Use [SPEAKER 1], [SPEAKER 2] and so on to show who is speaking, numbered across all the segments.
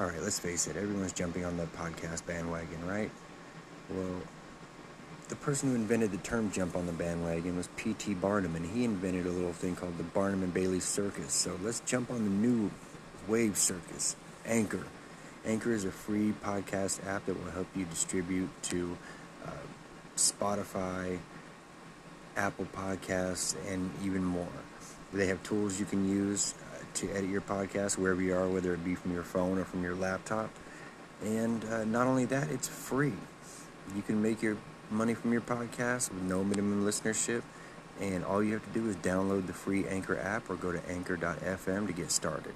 [SPEAKER 1] all right, let's face it, everyone's jumping on the podcast bandwagon, right? Well, the person who invented the term jump on the bandwagon was P.T. Barnum, and he invented a little thing called the Barnum and Bailey Circus. So let's jump on the new wave circus, Anchor. Anchor is a free podcast app that will help you distribute to uh, Spotify, Apple Podcasts, and even more. They have tools you can use to edit your podcast wherever you are, whether it be from your phone or from your laptop. And uh, not only that, it's free. You can make your money from your podcast with no minimum listenership. And all you have to do is download the free Anchor app or go to anchor.fm to get started.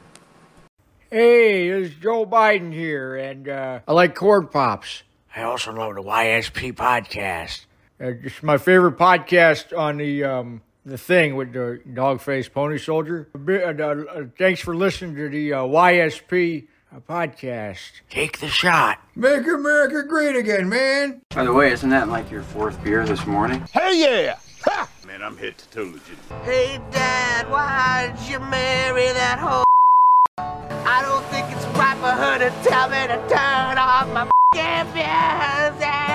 [SPEAKER 2] Hey, it's Joe Biden here, and uh, I like corn pops. I also love the YSP podcast. Uh, it's my favorite podcast on the um, the thing with the dog face pony soldier. Uh, uh, thanks for listening to the uh, YSP uh, podcast. Take the shot.
[SPEAKER 3] Make America great again, man.
[SPEAKER 4] By the way, isn't that like your fourth beer this morning?
[SPEAKER 5] Hey, yeah! Ha! Man, I'm head to toe legit.
[SPEAKER 6] Hey, Dad, why'd you marry that hoe? I don't think it's right for her to tell me to turn off my f***ing music.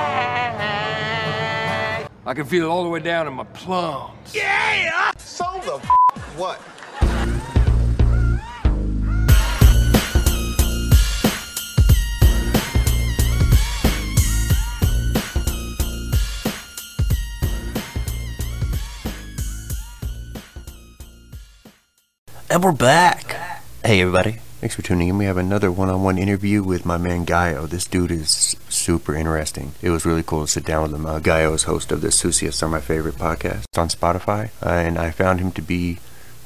[SPEAKER 3] I can feel it all the way down in my plums.
[SPEAKER 6] Yeah!
[SPEAKER 5] So the what?
[SPEAKER 1] And we're back. Hey, everybody. Thanks for tuning in. We have another one on one interview with my man Gallo. This dude is super interesting. It was really cool to sit down with him. Uh, Gallo is host of the Sucias Are My Favorite podcast on Spotify. Uh, and I found him to be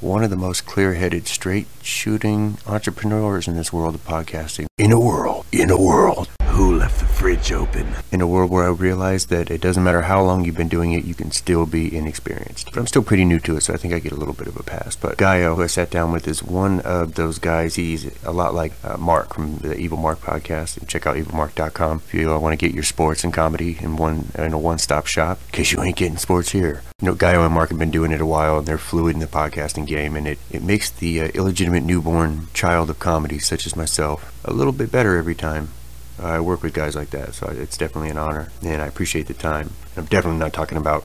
[SPEAKER 1] one of the most clear headed, straight shooting entrepreneurs in this world of podcasting. In a world, in a world. Who left the fridge open? In a world where I realized that it doesn't matter how long you've been doing it, you can still be inexperienced. But I'm still pretty new to it, so I think I get a little bit of a pass. But Gallo, who I sat down with, is one of those guys. He's a lot like uh, Mark from the Evil Mark podcast. And check out evilmark.com if you uh, want to get your sports and comedy in one in a one-stop shop. Because you ain't getting sports here. You know, Gallo and Mark have been doing it a while, and they're fluid in the podcasting game, and it, it makes the uh, illegitimate newborn child of comedy, such as myself, a little bit better every time. I work with guys like that, so it's definitely an honor, and I appreciate the time. I'm definitely not talking about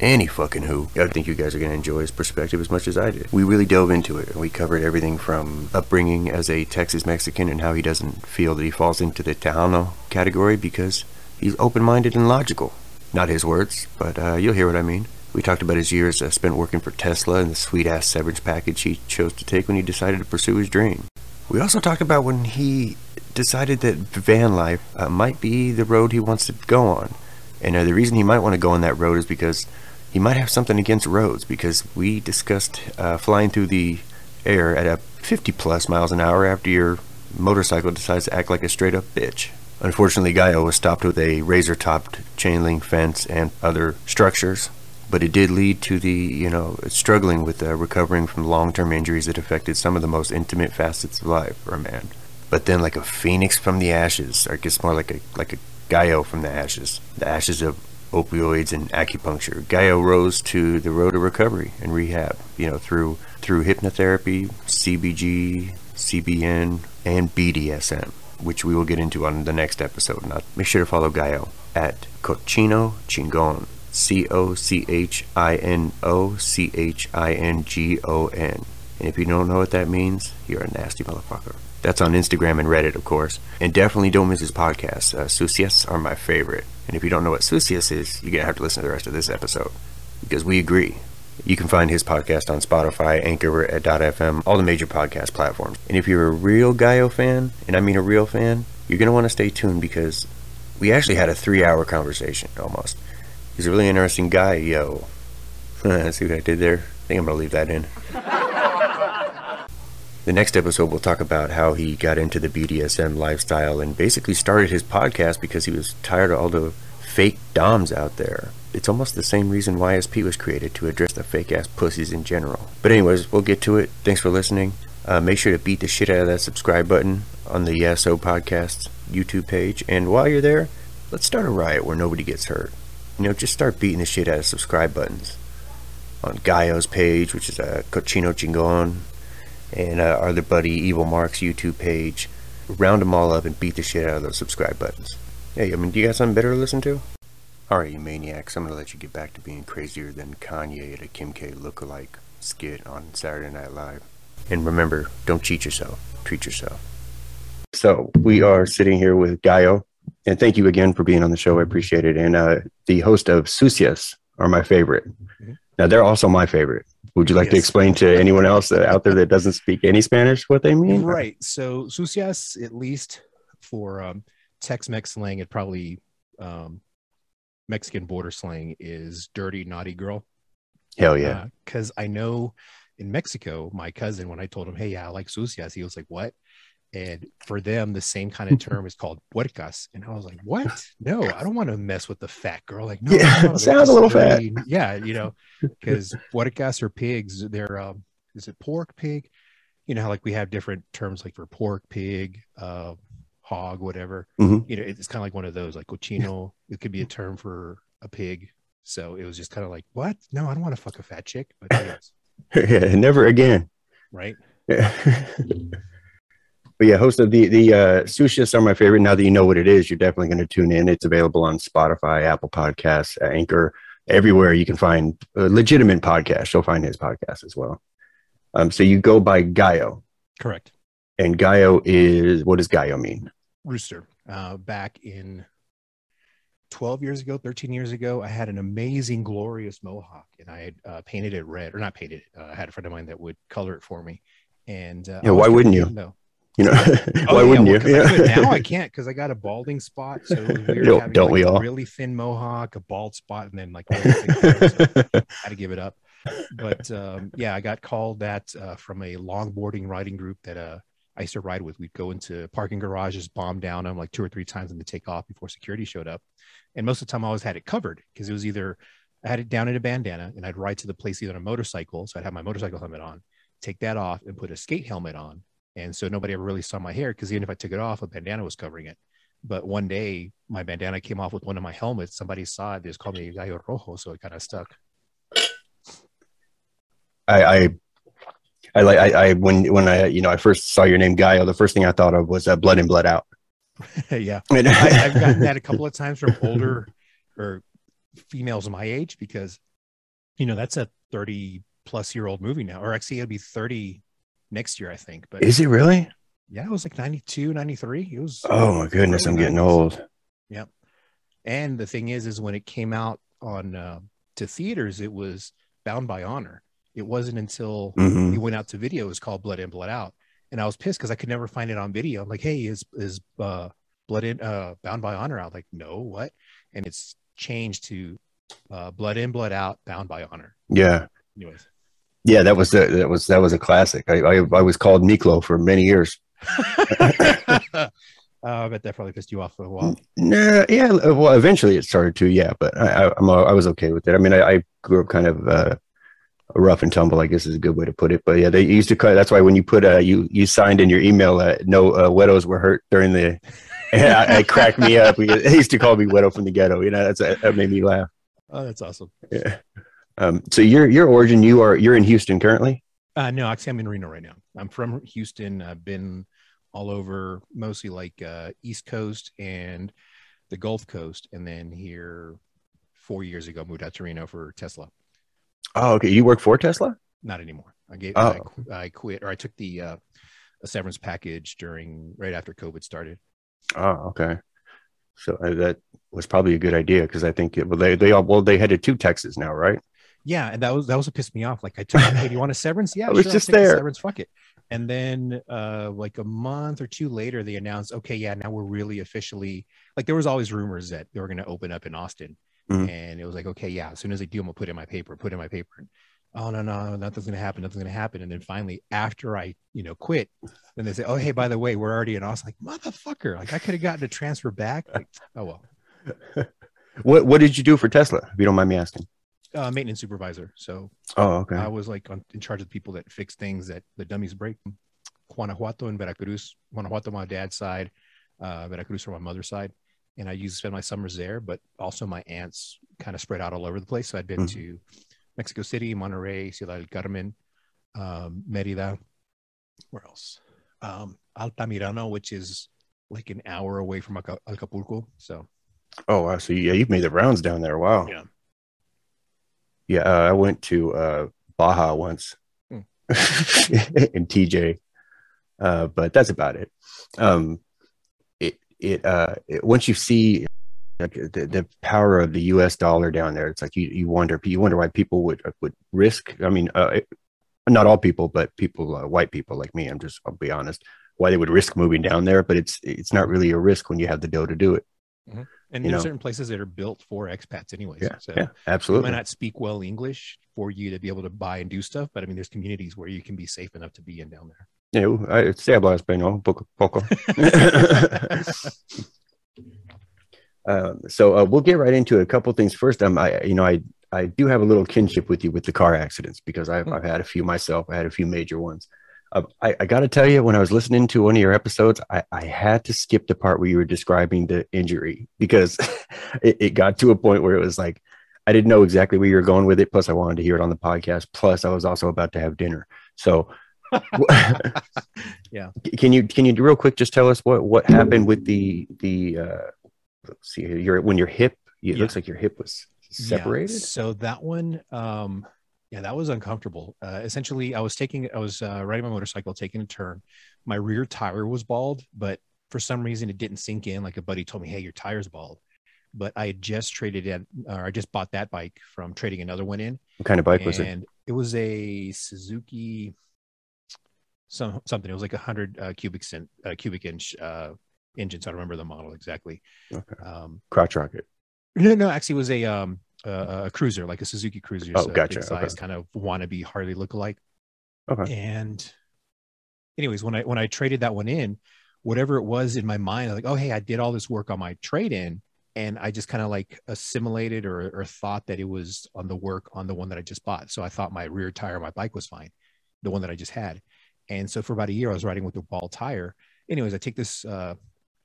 [SPEAKER 1] any fucking who. I think you guys are going to enjoy his perspective as much as I did. We really dove into it. And we covered everything from upbringing as a Texas Mexican and how he doesn't feel that he falls into the Tejano category because he's open-minded and logical. Not his words, but uh, you'll hear what I mean. We talked about his years uh, spent working for Tesla and the sweet-ass severance package he chose to take when he decided to pursue his dream. We also talked about when he decided that van life uh, might be the road he wants to go on. And uh, the reason he might want to go on that road is because he might have something against roads because we discussed uh, flying through the air at a 50 plus miles an hour after your motorcycle decides to act like a straight up bitch. Unfortunately, Gallo was stopped with a razor topped chain link fence and other structures, but it did lead to the, you know, struggling with uh, recovering from long term injuries that affected some of the most intimate facets of life for a man. But then, like a phoenix from the ashes, or I guess more like a like a Gallo from the ashes, the ashes of opioids and acupuncture. Gallo rose to the road of recovery and rehab, you know, through through hypnotherapy, CBG, CBN, and BDSM, which we will get into on the next episode. Now, make sure to follow Gallo at Cochino Chingon, C O C H I N O C H I N G O N. And if you don't know what that means, you're a nasty motherfucker. That's on Instagram and Reddit, of course. And definitely don't miss his podcast. Uh, are my favorite. And if you don't know what Sucias is, you're going to have to listen to the rest of this episode. Because we agree. You can find his podcast on Spotify, Anchor, at .fm, all the major podcast platforms. And if you're a real Gallo fan, and I mean a real fan, you're going to want to stay tuned because we actually had a three hour conversation almost. He's a really interesting guy, yo. See what I did there? I think I'm to leave that in. The next episode, we'll talk about how he got into the BDSM lifestyle and basically started his podcast because he was tired of all the fake DOMs out there. It's almost the same reason YSP was created to address the fake ass pussies in general. But, anyways, we'll get to it. Thanks for listening. Uh, make sure to beat the shit out of that subscribe button on the YSO Podcast YouTube page. And while you're there, let's start a riot where nobody gets hurt. You know, just start beating the shit out of subscribe buttons. On Gallo's page, which is a uh, Cochino Chingon, and uh, our other buddy Evil Mark's YouTube page. round them all up and beat the shit out of those subscribe buttons. Hey, I mean, do you got something better to listen to? Alright, you maniacs, I'm gonna let you get back to being crazier than Kanye at a Kim K lookalike skit on Saturday Night Live. And remember, don't cheat yourself, treat yourself. So, we are sitting here with Gallo, and thank you again for being on the show. I appreciate it. And uh, the host of Sucias are my favorite. Now, they're also my favorite. Would you like to explain to anyone else out there that doesn't speak any Spanish what they mean?
[SPEAKER 7] Right. So sucias, at least for um, Tex-Mex slang, it probably um, Mexican border slang is dirty, naughty girl.
[SPEAKER 1] Hell yeah.
[SPEAKER 7] Because I know in Mexico, my cousin, when I told him, "Hey, yeah, I like sucias," he was like, "What?" And for them, the same kind of term is called puercas. And I was like, "What? No, I don't want to mess with the fat girl." Like, no,
[SPEAKER 1] Yeah,
[SPEAKER 7] no,
[SPEAKER 1] sounds a little fat.
[SPEAKER 7] Yeah, you know, because puercas are pigs. They're um, is it pork, pig? You know how like we have different terms like for pork, pig, uh, hog, whatever.
[SPEAKER 1] Mhm.
[SPEAKER 7] You know, it's kind of like one of those, like cochino. It could be a term for a pig. So it was just kind of like, what? No, I don't want to fuck a fat chick. But
[SPEAKER 1] yeah, never again.
[SPEAKER 7] right?
[SPEAKER 1] Yeah. But yeah, host of the the uh, Sucias are my favorite. Now that you know what it is, you're definitely going to tune in. It's available on Spotify, Apple Podcasts, Anchor, everywhere you can find a legitimate podcast. You'll find his podcast as well. Um, so you go by Gallo,
[SPEAKER 7] Correct.
[SPEAKER 1] and Gallo is what does Gallo mean?
[SPEAKER 7] Rooster. Uh, back in 12 years ago, 13 years ago, I had an amazing, glorious mohawk and I had uh, painted it red, or not painted it. Uh, I had a friend of mine that would color it for me. And uh,
[SPEAKER 1] Yeah, why wouldn't you?
[SPEAKER 7] though.
[SPEAKER 1] You know,
[SPEAKER 7] Oh,
[SPEAKER 1] why
[SPEAKER 7] yeah,
[SPEAKER 1] wouldn't
[SPEAKER 7] well,
[SPEAKER 1] you?
[SPEAKER 7] 'cause I now I can't because I got a balding spot. So it was
[SPEAKER 1] Don't-
[SPEAKER 7] having,
[SPEAKER 1] don't
[SPEAKER 7] like,
[SPEAKER 1] we
[SPEAKER 7] a
[SPEAKER 1] all?
[SPEAKER 7] really thin mohawk, a bald spot, and then like so I had to give it up. But um, yeah, I got called that uh, from a longboarding riding group that uh, I used to ride with. We'd go into parking garages, bomb down them like two or three times, and then take off before security showed up. And most of the time, I always had it covered because it was either I had it down in a bandana, and I'd ride to the place either on a motorcycle, so I'd have my motorcycle helmet on, take that off, and put a skate helmet on. And so nobody ever really saw my hair because even if I took it off, a bandana was covering it. But one day, my bandana came off with one of my helmets. Somebody saw it. They just called me Gallo Rojo, so it kind of stuck.
[SPEAKER 1] I, I, I like I, I when when I you know I first saw your name Gallo, the first thing I thought of was uh, Blood In Blood Out.
[SPEAKER 7] yeah,
[SPEAKER 1] And-
[SPEAKER 7] I, I've gotten that a couple of times from older or females my age because, you know, that's a thirty plus year old movie now, or actually it'll be thirty next year, I think. But
[SPEAKER 1] Is it really?
[SPEAKER 7] yeah, it was like 92, 93. It was.
[SPEAKER 1] Oh my goodness, I'm getting
[SPEAKER 7] 90s.
[SPEAKER 1] old. Yep.
[SPEAKER 7] And the thing is, is when it came out on uh, to theaters, it was Bound by Honor. It wasn't until
[SPEAKER 1] Mhm.
[SPEAKER 7] it went out to video. It was called Blood In, Blood Out, and I was pissed because I could never find it on video. I'm like, hey, is is uh, Blood In, uh, Bound by Honor out? Like, no, what? And it's changed to uh, Blood In, Blood Out, Bound by Honor.
[SPEAKER 1] Yeah,
[SPEAKER 7] Anyways,
[SPEAKER 1] yeah, that was a, that was that was a classic. I, I I was called Miklo for many years.
[SPEAKER 7] uh, I bet that probably pissed you off for a while.
[SPEAKER 1] Nah, yeah. Well, eventually it started to. Yeah, but I, I I'm a- I was okay with it. I mean, I, I grew up kind of uh, rough and tumble. I guess is a good way to put it. But yeah, they used to. cut- That's why when you put uh, you you signed in your email, uh, no uh, widows were hurt during the. Yeah, I, I cracked me up. They used to call me widow from the ghetto. You know, that's that made me laugh.
[SPEAKER 7] Oh, that's awesome.
[SPEAKER 1] Yeah. Um. So your your origin, you are you're in Houston currently.
[SPEAKER 7] Uh, no, actually, I'm in Reno right now. I'm from Houston. I've been all over, mostly like uh, East Coast and the Gulf Coast, and then here four years ago moved out to Reno for Tesla.
[SPEAKER 1] Oh, okay. You work for Tesla?
[SPEAKER 7] Not anymore. I gave.
[SPEAKER 1] Oh.
[SPEAKER 7] I, I quit, or I took the uh, a severance package during right after COVID started.
[SPEAKER 1] Oh, okay. So uh, that was probably a good idea because I think it, well they they all well they headed to Texas now, right?
[SPEAKER 7] Yeah, and that was that was what pissed me off. Like I took, hey, do you want a severance? Yeah,
[SPEAKER 1] I was
[SPEAKER 7] sure,
[SPEAKER 1] just there.
[SPEAKER 7] Severance, fuck it. And then, uh, like a month or two later, they announced, okay, yeah, now we're really officially like there was always rumors that they were going to open up in Austin,
[SPEAKER 1] Mhm.
[SPEAKER 7] and it was like, okay, yeah, as soon as they do, I'm gonna put in my paper, put in my paper. Oh no, no, nothing's gonna happen, nothing's gonna happen. And then finally, after I, you know, quit, then they say, oh hey, by the way, we're already in Austin. Like motherfucker, like I could have gotten a transfer back. Like, oh well,
[SPEAKER 1] What what did you do for Tesla? If you don't mind me asking.
[SPEAKER 7] Uh, maintenance supervisor. So
[SPEAKER 1] Oh, okay.
[SPEAKER 7] I was like on, in charge of the people that fix things that the dummies break. Guanajuato and Veracruz. Guanajuato, my dad's side, uh, Veracruz from my mother's side. And I used to spend my summers there, but also my aunts kind of spread out all over the place. So I'd been
[SPEAKER 1] Mhm.
[SPEAKER 7] to Mexico City, Monterrey, Ciudad del Carmen, um, Merida. Where else? Um, Altamirano, which is like an hour away from Aca- Acapulco. So
[SPEAKER 1] Oh wow, so yeah, you've made the rounds down there. Wow.
[SPEAKER 7] Yeah.
[SPEAKER 1] Yeah, uh, I went to uh, Baja once
[SPEAKER 7] Hmm.
[SPEAKER 1] in TJ, uh, but that's about it. Um, it it, uh, it once you see like the, the power of the U.S. dollar down there, it's like you, you wonder you wonder why people would would risk. I mean, uh, it, not all people, but people, uh, white people like me. I'm just I'll be honest, why they would risk moving down there, but it's it's not really a risk when you have the dough to do it.
[SPEAKER 7] And
[SPEAKER 1] You
[SPEAKER 7] there's
[SPEAKER 1] know.
[SPEAKER 7] certain places that are built for expats anyways.
[SPEAKER 1] Yeah,
[SPEAKER 7] so
[SPEAKER 1] yeah,
[SPEAKER 7] you
[SPEAKER 1] absolutely.
[SPEAKER 7] might not speak well English for you to be able to buy and do stuff, but I mean, there's communities where you can be safe enough to be in down there.
[SPEAKER 1] I, se habla español, poco. poco. um, so uh, we'll get right into a couple things. First, um, I, you know, I, I do have a little kinship with you with the car accidents because I've, I've had a few myself. I had a few major ones. Uh, I, I got to tell you, when I was listening to one of your episodes, I, I had to skip the part where you were describing the injury because it, it got to a point where it was like, I didn't know exactly where you were going with it. Plus, I wanted to hear it on the podcast. Plus, I was also about to have dinner. So,
[SPEAKER 7] Yeah.
[SPEAKER 1] Can you can you real quick just tell us what what happened with the the uh, let's see your when your hip it
[SPEAKER 7] Yeah.
[SPEAKER 1] looks like your hip was
[SPEAKER 7] Yeah,
[SPEAKER 1] separated.
[SPEAKER 7] so that one, um, yeah, that was uncomfortable. Uh, essentially, I was taking, I was uh, riding my motorcycle, taking a turn. My rear tire was bald, but for some reason it didn't sink in. Like a buddy told me, "Hey, your tire's bald." But I had just traded it, or I just bought that bike from trading another one in,
[SPEAKER 1] What kind of bike was it?
[SPEAKER 7] and it was a Suzuki, some something. It was like a hundred uh, cubic cent, uh, cubic inch uh, engine. So I don't remember the model exactly.
[SPEAKER 1] Okay.
[SPEAKER 7] Um,
[SPEAKER 1] Crotch rocket.
[SPEAKER 7] no, no, actually, it was a um a, a cruiser, like a Suzuki cruiser.
[SPEAKER 1] Oh,
[SPEAKER 7] so big
[SPEAKER 1] gotcha,
[SPEAKER 7] Size,
[SPEAKER 1] okay.
[SPEAKER 7] kind of wannabe Harley lookalike.
[SPEAKER 1] Okay.
[SPEAKER 7] And, anyways, when I when I traded that one in, whatever it was in my mind, I like, oh hey, I did all this work on my trade in, and I just kind of like assimilated or or thought that it was on the work on the one that I just bought. So I thought my rear tire, on my bike was fine, the one that I just had. And so for about a year, I was riding with a ball tire. Anyways, I take this uh,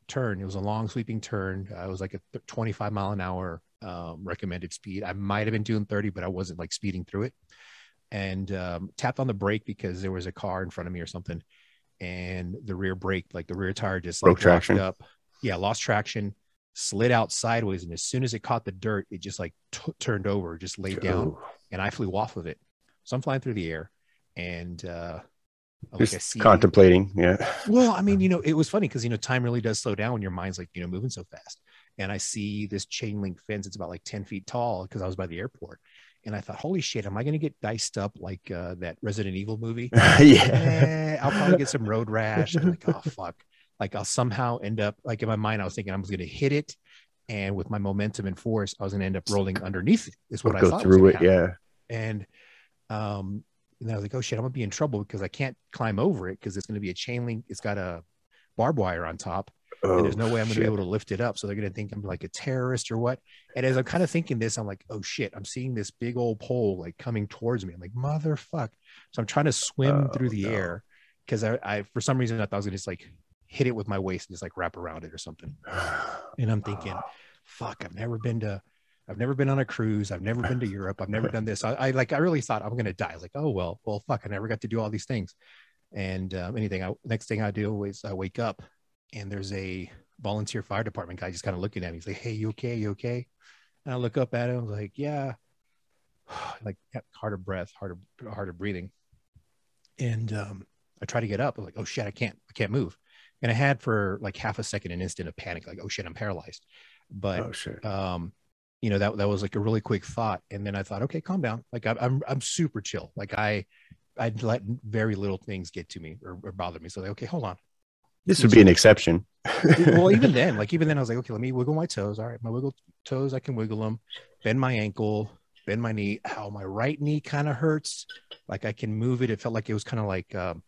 [SPEAKER 7] turn. It was a long sweeping turn. Uh, it was like a th- 25 mile an hour um, recommended speed. I might have been doing 30, but I wasn't like speeding through it. And um, tapped on the brake because there was a car in front of me or something. And the rear brake, like the rear tire, just like
[SPEAKER 1] traction.
[SPEAKER 7] up. Yeah, lost traction, slid out sideways, and as soon as it caught the dirt, it just like t- turned over, just laid down, and I flew off of it. So I'm flying through the air, and uh, like
[SPEAKER 1] Just contemplating. Yeah.
[SPEAKER 7] well, I mean, you know, it was funny because you know, time really does slow down when your mind's like, you know, moving so fast. And I see this chain link fence, it's about like 10 feet tall because I was by the airport. And I thought, holy shit, am I gonna get diced up like uh, that Resident Evil movie?
[SPEAKER 1] yeah.
[SPEAKER 7] Eh, I'll probably get some road rash. I'm like, oh fuck. Like I'll somehow end up like in my mind, I was thinking I was gonna hit it. And with my momentum and force, I was gonna end up rolling underneath it, is what I
[SPEAKER 1] Go
[SPEAKER 7] thought. was
[SPEAKER 1] through it.
[SPEAKER 7] happen
[SPEAKER 1] Yeah.
[SPEAKER 7] and um and I was like, oh shit, I'm gonna be in trouble because I can't climb over it because it's gonna be a chain link. It's got a barbed wire on top,
[SPEAKER 1] Oh,
[SPEAKER 7] there's no way I'm gonna be able to lift it up. So they're gonna think I'm like a terrorist or what. And as I'm kind of thinking this, I'm like, oh shit, I'm seeing this big old pole like coming towards me. I'm like, motherfuck. So I'm trying to swim
[SPEAKER 1] Oh,
[SPEAKER 7] through the
[SPEAKER 1] no.
[SPEAKER 7] air because I, I for some reason I thought I was gonna just like hit it with my waist and just like wrap around it or something. And I'm thinking, fuck, I've never been to, I've never been on a cruise. I've never been to Europe. I've never done this. I, I like, I really thought I'm going to die. Like, oh, well, well, fuck, I never got to do all these things. And um, anything, I, next thing I do is I wake up and there's a volunteer fire department guy just kind of looking at me. He's like, hey, you okay? You okay? And I look up at him. I was like, yeah. like harder breath, harder, harder breathing. And um, I try to get up. I'm like, oh shit, I can't, I can't move. And I had for like half a second an instant of panic, like, oh shit, I'm paralyzed. But
[SPEAKER 1] oh shit.
[SPEAKER 7] um, you know, that that was like a really quick thought. And then I thought, okay, calm down. Like I'm I'm, I'm super chill. Like I I'd let very little things get to me or, or bother me. So like, okay, hold on.
[SPEAKER 1] This would be an exception.
[SPEAKER 7] well, even then, like even then, I was like, okay, let me wiggle my toes. All right, my wiggle toes, I can wiggle them. Bend my ankle, bend my knee. How my right knee kind of hurts. Like I can move it. It felt like it was kind of like, um,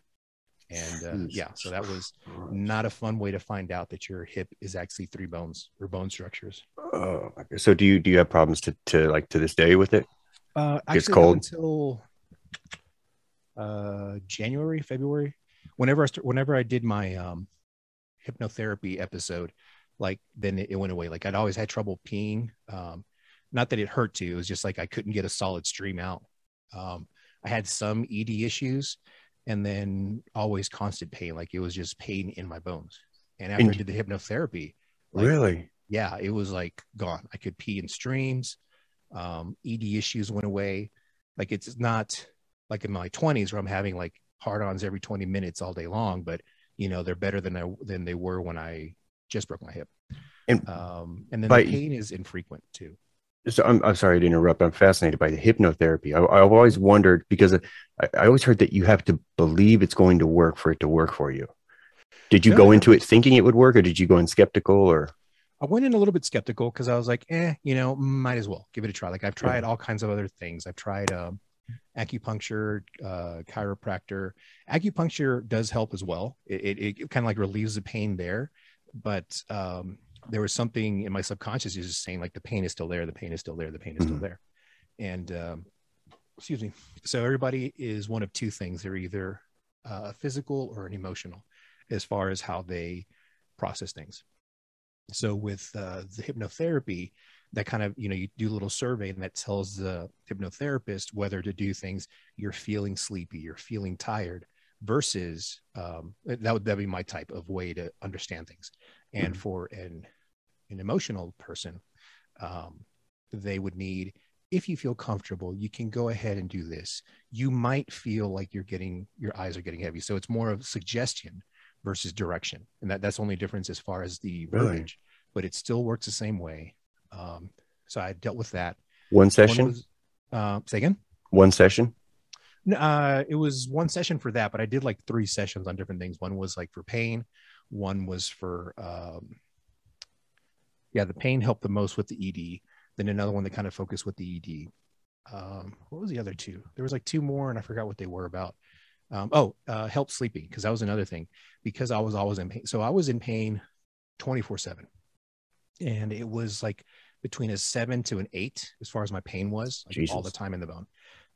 [SPEAKER 7] and uh, yeah. So that was not a fun way to find out that your hip is actually three bones or bone structures.
[SPEAKER 1] Oh, so do you do you have problems to to like to this day with it?
[SPEAKER 7] Uh, up
[SPEAKER 1] cold?
[SPEAKER 7] until uh, January, February. Whenever I st- whenever I did my um, hypnotherapy episode, like then it, it went away. Like I'd always had trouble peeing. Um, not that it hurt to. It was just like I couldn't get a solid stream out. Um, I had some ED issues, and then always constant pain. Like it was just pain in my bones. And after
[SPEAKER 1] And-
[SPEAKER 7] I did the hypnotherapy, like,
[SPEAKER 1] really?
[SPEAKER 7] yeah, it was like gone. I could pee in streams. Um, ED issues went away. Like it's not like in my 20s where I'm having like hard-ons every 20 minutes all day long, but you know they're better than I, than they were when I just broke my hip.
[SPEAKER 1] And-
[SPEAKER 7] um, and then
[SPEAKER 1] but-
[SPEAKER 7] the pain is infrequent too.
[SPEAKER 1] So I'm, I'm sorry to interrupt. I'm fascinated by the hypnotherapy. I, I've always wondered because I, I always heard that you have to believe it's going to work for it to work for you. Did you
[SPEAKER 7] No,
[SPEAKER 1] go into it thinking it would work, or did you go in skeptical? Or
[SPEAKER 7] I went in a little bit skeptical because I was like, eh, you know, might as well give it a try. Like I've tried all kinds of other things. I've tried um, acupuncture, uh, chiropractor. Acupuncture does help as well. It, it, it kind of like relieves the pain there, but um, there was something in my subconscious is just saying like the pain is still there, the pain is still there, the pain is still
[SPEAKER 1] Mhm.
[SPEAKER 7] there, and um, excuse me. So everybody is one of two things. They're either uh, physical or an emotional, as far as how they process things. So with uh, the hypnotherapy, that kind of you know you do a little survey and that tells the hypnotherapist whether to do things you're feeling sleepy, you're feeling tired, versus um, that would that be my type of way to understand things. And
[SPEAKER 1] Mhm.
[SPEAKER 7] for an an emotional person, um, they would need if you feel comfortable, you can go ahead and do this. You might feel like you're getting your eyes are getting heavy, so it's more of suggestion versus direction, and that that's only difference as far as the
[SPEAKER 1] Really?
[SPEAKER 7] verbiage. But it still works the same way. Um, so I dealt with that.
[SPEAKER 1] one
[SPEAKER 7] One
[SPEAKER 1] session?
[SPEAKER 7] was- uh, say again.
[SPEAKER 1] one session?
[SPEAKER 7] No, Uh, it was one session for that, but I did like three sessions on different things. One was like for pain, one was for um, yeah, the pain helped the most with the ED. Then another one that kind of focused with the ED. Um, what was the other two? There was like two more, and I forgot what they were about. Um, oh, uh, help sleeping because that was another thing because I was always in pain. So I was in pain twenty four seven, and it was like between a seven to an eight as far as my pain was, like all the time in the bone.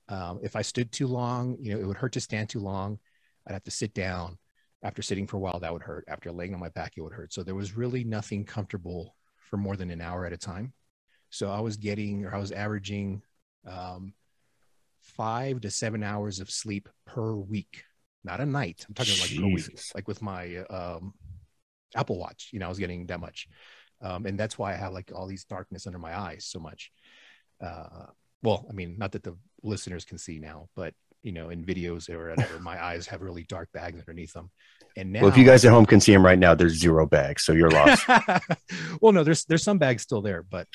[SPEAKER 7] Um, if I stood too long, you know, it would hurt to stand too long. I'd have to sit down. After sitting for a while, that would hurt. After laying on my back, it would hurt. So there was really nothing comfortable for more than an hour at a time. So I was getting, or I was averaging, um, five to seven hours of sleep per week, not a night. I'm talking like per week, like with my um, Apple Watch. You know, I was getting that much, um, and that's why I have like all these darkness under my eyes so much. Uh, well, I mean, not that the listeners can see now, but you know, in videos or whatever, my eyes have really dark bags underneath them. And now,
[SPEAKER 1] Well, if you guys at home can see them right now, there's zero bags, so you're lost.
[SPEAKER 7] well, no, there's there's some bags still there, but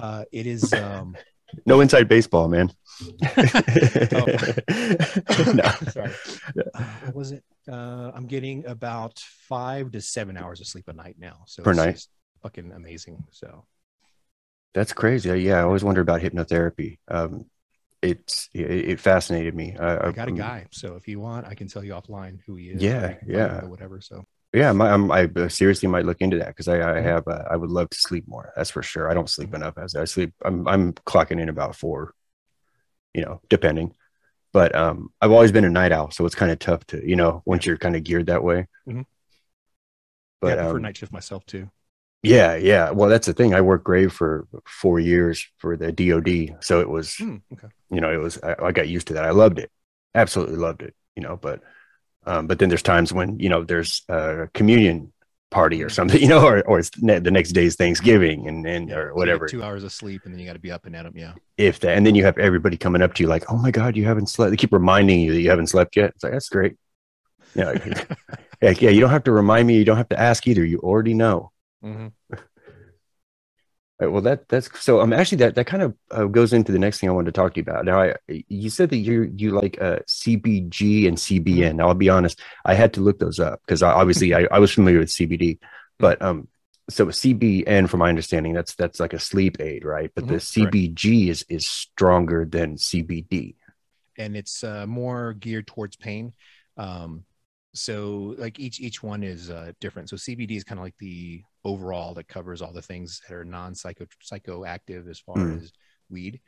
[SPEAKER 7] uh, it is. Um,
[SPEAKER 1] no inside baseball, man.
[SPEAKER 7] Oh.
[SPEAKER 1] no.
[SPEAKER 7] Sorry. uh, what was it? Uh, I'm getting about five to seven hours of sleep a night now. So
[SPEAKER 1] Per night?
[SPEAKER 7] just fucking amazing. So
[SPEAKER 1] That's crazy. Yeah, I always wonder about hypnotherapy. Um, it's it, it fascinated me. I,
[SPEAKER 7] I got a guy. So if you want, I can tell you offline who he is.
[SPEAKER 1] Yeah,
[SPEAKER 7] or you can find
[SPEAKER 1] yeah.
[SPEAKER 7] or whatever. So
[SPEAKER 1] Yeah, I'm, I'm, I uh, seriously might look into that because I, I have uh, I would love to sleep more. That's for sure. I don't sleep enough as I sleep. I'm I'm clocking in about four, you know, depending. But um, I've always been a night owl, so it's kind of tough to you know once you're kind of geared that way.
[SPEAKER 7] Mhm.
[SPEAKER 1] But
[SPEAKER 7] yeah, I prefer
[SPEAKER 1] um,
[SPEAKER 7] night shift myself too.
[SPEAKER 1] Yeah, yeah. Well, that's the thing. I worked grave for four years for the DoD, so it was
[SPEAKER 7] Hmm, okay.
[SPEAKER 1] you know it was I, I got used to that. I loved it, absolutely loved it. You know, but um, but then there's times when you know there's a communion party or something, you know, or or it's ne- the next day's Thanksgiving and and
[SPEAKER 7] Yeah,
[SPEAKER 1] or whatever.
[SPEAKER 7] Two hours of sleep, and then you got to be up and at them. Yeah.
[SPEAKER 1] If that, and then you have everybody coming up to you like, "Oh my God, you haven't slept." They keep reminding you that you haven't slept yet. It's like that's great. Yeah, like, yeah, yeah. You don't have to remind me. You don't have to ask either. You already know.
[SPEAKER 7] hmm
[SPEAKER 1] Right, well, that that's so. I'm um, actually, that that kind of uh, goes into the next thing I wanted to talk to you about. Now, I you said that you you like uh, CBG and CBN. Now, I'll be honest, I had to look those up because I, obviously I, I was familiar with CBD, but um, so CBN, from my understanding, that's that's like a sleep aid, right? But the
[SPEAKER 7] Mhm, correct.
[SPEAKER 1] CBG is is stronger than CBD.
[SPEAKER 7] and it's uh, more geared towards pain. Um, so like each each one is uh, different. So CBD is kind of like the overall that covers all the things that are non psycho psychoactive as far
[SPEAKER 1] Mm.
[SPEAKER 7] as weed.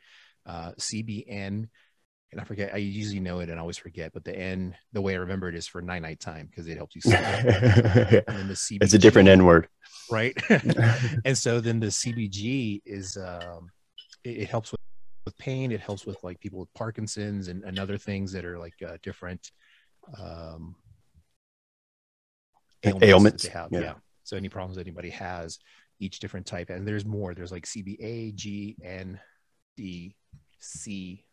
[SPEAKER 7] Uh, CBN, and I forget. I usually know it and I always forget, but the N, the way I remember it is for night night time because it helps you sleep. and then the CBG,
[SPEAKER 1] it's a different N word.
[SPEAKER 7] right? and so then the CBG is um, it, it helps with, with pain. It helps with like people with Parkinson's and, and other things that are like uh, different um, ailments,
[SPEAKER 1] ailments,
[SPEAKER 7] they have.
[SPEAKER 1] yeah.
[SPEAKER 7] Yeah. So any problems anybody has, each different type, and there's more. There's like CBA, G, N, D, C.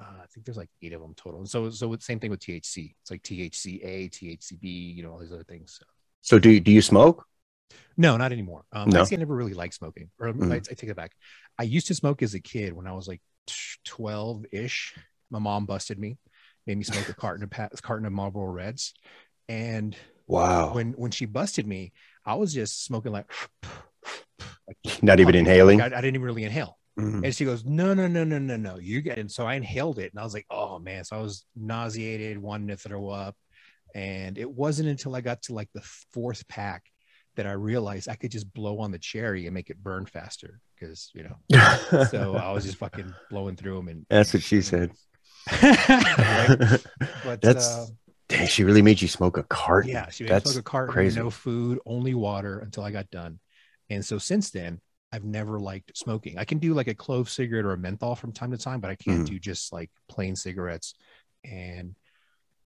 [SPEAKER 7] Uh, I think there's like eight of them total. And so, so it's same thing with THC. It's like THCA, THCB, you know, all these other things. So.
[SPEAKER 1] Do do you smoke?
[SPEAKER 7] No, not anymore. Um,
[SPEAKER 1] No?
[SPEAKER 7] Actually, I never really liked smoking. Or
[SPEAKER 1] Mm.
[SPEAKER 7] I, I take it back. I used to smoke as a kid when I was like twelve ish. My mom busted me, made me smoke a carton of pa- carton of Marlboro Reds, and
[SPEAKER 1] Wow.
[SPEAKER 7] when when she busted me, I was just smoking like, like
[SPEAKER 1] Not even
[SPEAKER 7] like,
[SPEAKER 1] inhaling.
[SPEAKER 7] I, I didn't even really inhale.
[SPEAKER 1] Mhm.
[SPEAKER 7] And she goes, no, no, no, no, no, no. You get, and so I inhaled it, and I was like, oh man. So I was nauseated, wanting to throw up, and it wasn't until I got to like the fourth pack that I realized I could just blow on the cherry and make it burn faster because you know. So I was just fucking blowing through them, and
[SPEAKER 1] That's what she said.
[SPEAKER 7] Right? But
[SPEAKER 1] That's
[SPEAKER 7] uh,
[SPEAKER 1] dang, she really made you smoke a carton.
[SPEAKER 7] yeah, she made me smoke a carton,
[SPEAKER 1] crazy.
[SPEAKER 7] no food, only water until I got done. And so since then, I've never liked smoking. I can do like a clove cigarette or a menthol from time to time, but I can't
[SPEAKER 1] Mhm.
[SPEAKER 7] do just like plain cigarettes and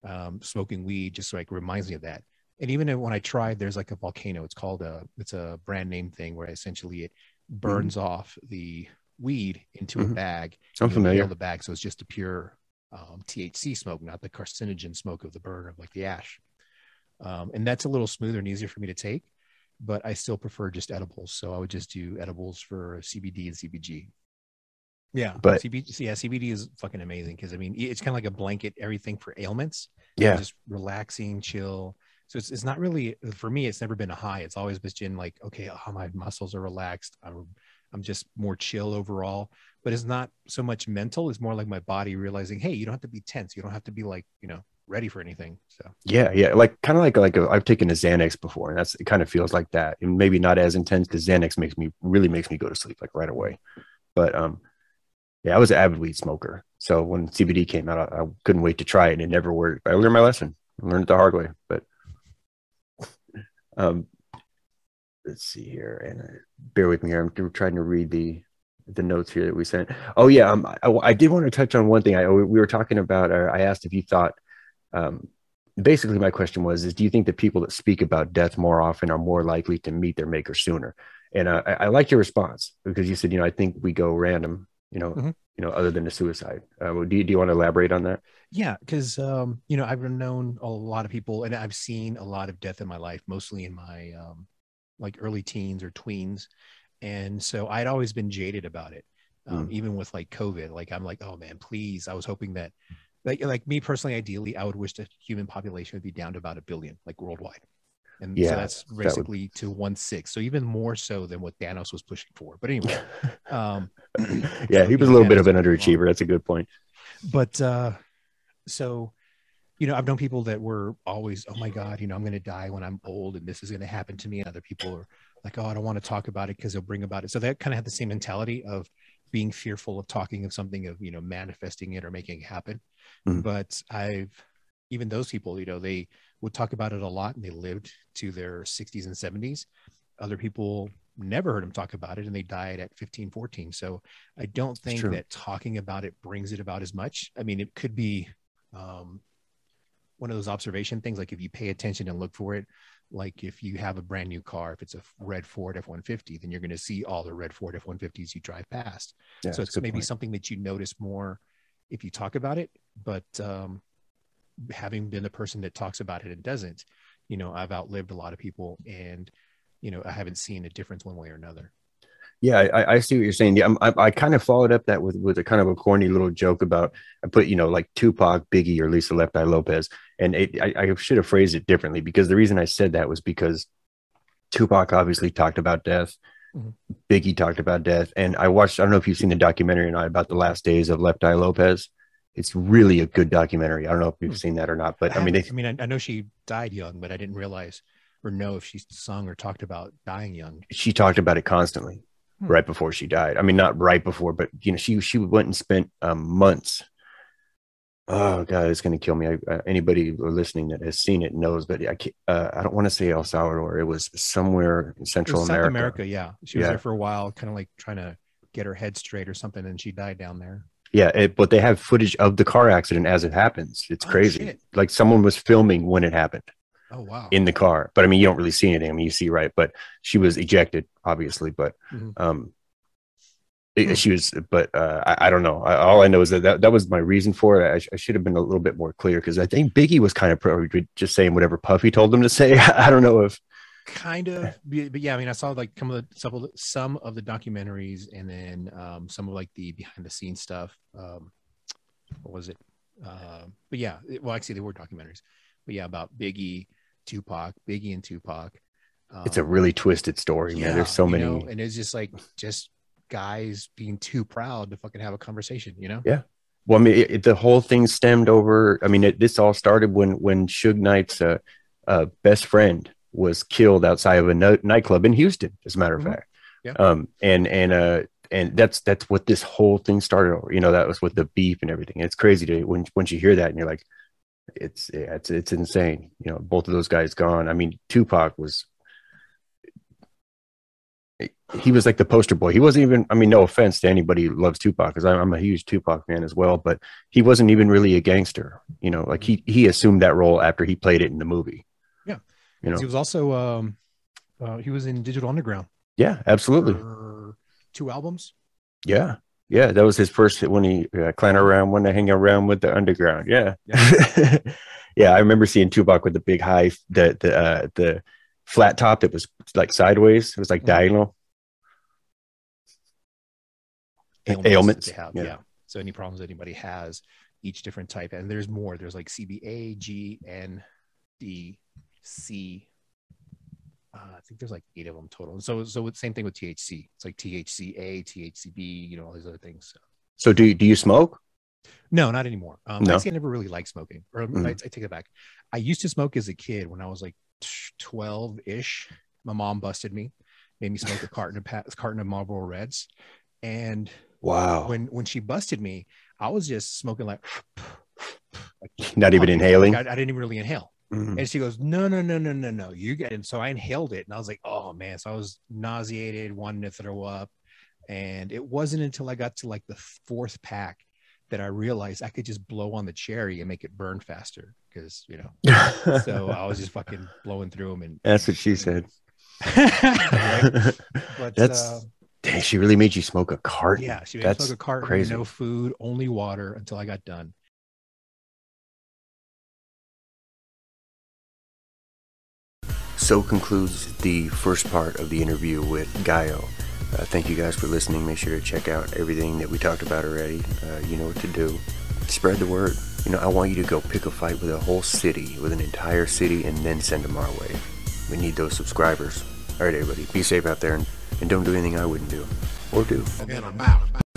[SPEAKER 7] um, smoking weed. Just like reminds me of that. And even when I tried, there's like a volcano. It's called a. It's a brand name thing where essentially it burns off the weed into a
[SPEAKER 1] Mhm.
[SPEAKER 7] bag.
[SPEAKER 1] I'm familiar.
[SPEAKER 7] the bag, so it's just a pure um, THC smoke, not the carcinogen smoke of the burn of like the ash. Um, and that's a little smoother and easier for me to take, but I still prefer just edibles. So I would just do edibles for CBD and CBG. Yeah,
[SPEAKER 1] But-
[SPEAKER 7] CBD, yeah, CBD is fucking amazing because I mean it's kind of like a blanket everything for ailments.
[SPEAKER 1] Yeah.
[SPEAKER 7] just relaxing, chill. So it's, it's not really for me. It's never been a high. It's always been like, okay, oh, my muscles are relaxed. I'm I'm just more chill overall. But it's not so much mental. It's more like my body realizing, hey, you don't have to be tense. You don't have to be like, you know, ready for anything. So
[SPEAKER 1] Yeah, yeah, like kind of like like a, I've taken a Xanax before, and that's it. Kind of feels like that, and maybe not as intense because Xanax makes me really makes me go to sleep like right away. But um, yeah, I was an avid weed smoker, so when CBD came out, I, I couldn't wait to try it, and it never worked. I learned my lesson, I learned it the hard way. But um, let's see here, and uh, bear with me here. I'm trying to read the the notes here that we sent. Oh yeah, um, I, I did want to touch on one thing. I we were talking about. Uh, I asked if you thought um, basically my question was is do you think that people that speak about death more often are more likely to meet their maker sooner and uh, I, I like your response because you said you know i think we go random you know
[SPEAKER 7] Mhm.
[SPEAKER 1] you know other than a suicide uh, do, you, do you want to elaborate on that
[SPEAKER 7] yeah, because um, you know, I've known a lot of people and I've seen a lot of death in my life, mostly in my um like early teens or tweens. And so I'd always been jaded about it. Um, even with like COVID. Like I'm like, oh man, please. I was hoping that like like me personally, ideally, I would wish the human population would be down to about a billion, like worldwide. And
[SPEAKER 1] Yeah,
[SPEAKER 7] so that's
[SPEAKER 1] that would-
[SPEAKER 7] basically to one six. So even more so than what Thanos was pushing for. But anyway, um
[SPEAKER 1] yeah he was a little bit of an underachiever that's a good point
[SPEAKER 7] but uh so you know i've known people that were always oh my god you know i'm going to die when i'm old and this is going to happen to me and other people are like oh i don't want to talk about it because they'll bring about it. So that kind of had the same mentality of being fearful of talking of something of you know manifesting it or making it happen.
[SPEAKER 1] Mhm.
[SPEAKER 7] but i've even those people you know they would talk about it a lot and they lived to their 60s and 70s other people never heard them talk about it and they died at 15 14 so i don't think that talking about it brings it about as much. I mean it could be um, one of those observation things like if you pay attention and look for it like if you have a brand new car if it's a red ford f-150 then you're going to see all the red ford f-150s you drive past
[SPEAKER 1] yeah,
[SPEAKER 7] so it's maybe
[SPEAKER 1] point.
[SPEAKER 7] something that you notice more if you talk about it but um, having been the person that talks about it and doesn't you know i've outlived a lot of people and you know i haven't seen a difference one way or another
[SPEAKER 1] Yeah, I, I see what you're saying. Yeah, I'm, I, I kind of followed up that with with a kind of a corny little joke about I put you know like Tupac, Biggie, or Lisa Left Eye Lopez, and it, I, I should have phrased it differently because the reason I said that was because Tupac obviously talked about death,
[SPEAKER 7] Mhm.
[SPEAKER 1] Biggie talked about death, and I watched. I don't know if you've seen the documentary or not about the last days of Left Eye Lopez. It's really a good documentary. I don't know if you've seen that or not, but I mean, they,
[SPEAKER 7] I mean, I, I know she died young, but I didn't realize or know if she sung or talked about dying young.
[SPEAKER 1] she talked about it constantly
[SPEAKER 7] Hmm.
[SPEAKER 1] right before she died. I mean, not right before, but you know, she she went and spent um, months. Oh god, it's gonna kill me. I, uh, anybody listening that has seen it knows, but I can't, uh, I don't want to say El Salvador. It was somewhere in Central America.
[SPEAKER 7] South America, yeah. She was
[SPEAKER 1] Yeah.
[SPEAKER 7] there for a while, kind of like trying to get her head straight or something, and she died down there.
[SPEAKER 1] Yeah, it, but they have footage of the car accident as it happens. It's
[SPEAKER 7] Oh,
[SPEAKER 1] crazy.
[SPEAKER 7] shit.
[SPEAKER 1] Like someone was filming when it happened
[SPEAKER 7] Oh wow.
[SPEAKER 1] in the car. But I mean, you don't really see anything. I mean, you see right, but she was ejected, obviously. But
[SPEAKER 7] Mhm.
[SPEAKER 1] um, it- she was. But uh, I, I don't know. I, all I know is that, that that was my reason for it. I, sh- I should have been a little bit more clear because I think Biggie was kind of pro just saying whatever Puffy told him to say. I don't know if
[SPEAKER 7] kind of but yeah i mean i saw like some of the some of the, some of the documentaries and then um some of like the behind the scenes stuff um what was it um but yeah it- well actually they were documentaries but yeah about biggie tupac biggie and tupac um,
[SPEAKER 1] it's a really twisted story, man. There's so many.
[SPEAKER 7] know, and it's just like just guys being too proud to fucking have a conversation you know
[SPEAKER 1] Yeah. Well, I mean, it, it- the whole thing stemmed over. I mean, it, this all started when when Suge Knight's uh, uh, best friend was killed outside of a no- nightclub in Houston. As a matter of
[SPEAKER 7] Mhm.
[SPEAKER 1] fact,
[SPEAKER 7] Yeah.
[SPEAKER 1] Um, and and uh, and that's that's what this whole thing started over. You know, that was with the beef and everything. It's crazy to when once you hear that and you're like, it's it's it's insane. You know, both of those guys gone. I mean, Tupac was. He was like the poster boy. He wasn't even. I mean, no offense to anybody who loves Tupac, because I'm, a huge Tupac fan as well. But he wasn't even really a gangster. You know, like he he assumed that role after he played it in the movie.
[SPEAKER 7] Yeah.
[SPEAKER 1] you know.
[SPEAKER 7] he was also um uh, he was in digital underground
[SPEAKER 1] Yeah, absolutely.
[SPEAKER 7] two albums
[SPEAKER 1] Yeah, yeah. That was his first hit when he uh, clown around, when to hang around with the underground. Yeah, yeah. I remember seeing Tupac with the big high, the the uh, the flat top that was like sideways. It was like
[SPEAKER 7] Mhm.
[SPEAKER 1] diagonal.
[SPEAKER 7] ailments,
[SPEAKER 1] Ailments,
[SPEAKER 7] they have.
[SPEAKER 1] yeah.
[SPEAKER 7] Yeah. So any problems anybody has, each different type, and there's more. There's like CBA, G, N, D, C. Uh, I think there's like eight of them total. And so, so same thing with THC. It's like THCA, THCB, you know, all these other things. So,
[SPEAKER 1] So do do you smoke?
[SPEAKER 7] no, not anymore. Um,
[SPEAKER 1] No?
[SPEAKER 7] Actually, I never really liked smoking. Or
[SPEAKER 1] Mhm.
[SPEAKER 7] I, I take it back. I used to smoke as a kid when I was like 12 ish. My mom busted me, made me smoke a carton of pa- carton of Marlboro Reds, and
[SPEAKER 1] Wow,
[SPEAKER 7] when when she busted me, I was just smoking like, like
[SPEAKER 1] not even inhaling.
[SPEAKER 7] I, I didn't even really inhale.
[SPEAKER 1] Mhm.
[SPEAKER 7] And she goes, no, no, no, no, no, no. You get it. And so I inhaled it, and I was like, oh man. So I was nauseated, wanting to throw up, and it wasn't until I got to like the fourth pack that I realized I could just blow on the cherry and make it burn faster because you know. So I was just fucking blowing through them, and
[SPEAKER 1] That's what she said.
[SPEAKER 7] Right? But
[SPEAKER 1] That's
[SPEAKER 7] uh,
[SPEAKER 1] dang. She really made you smoke a carton.
[SPEAKER 7] yeah, she made me
[SPEAKER 1] That's
[SPEAKER 7] smoke a carton,
[SPEAKER 1] crazy.
[SPEAKER 7] no food, only water until I got done.
[SPEAKER 1] So concludes the first part of the interview with Gallo. Uh, thank you guys for listening. Make sure to check out everything that we talked about already. Uh, you know what to do. Spread the word. You know, I want you to go pick a fight with a whole city, with an entire city, and then send them our way. We need those subscribers. All right, everybody, be safe out there and, and don't do anything I wouldn't do or do.
[SPEAKER 5] And I'm out.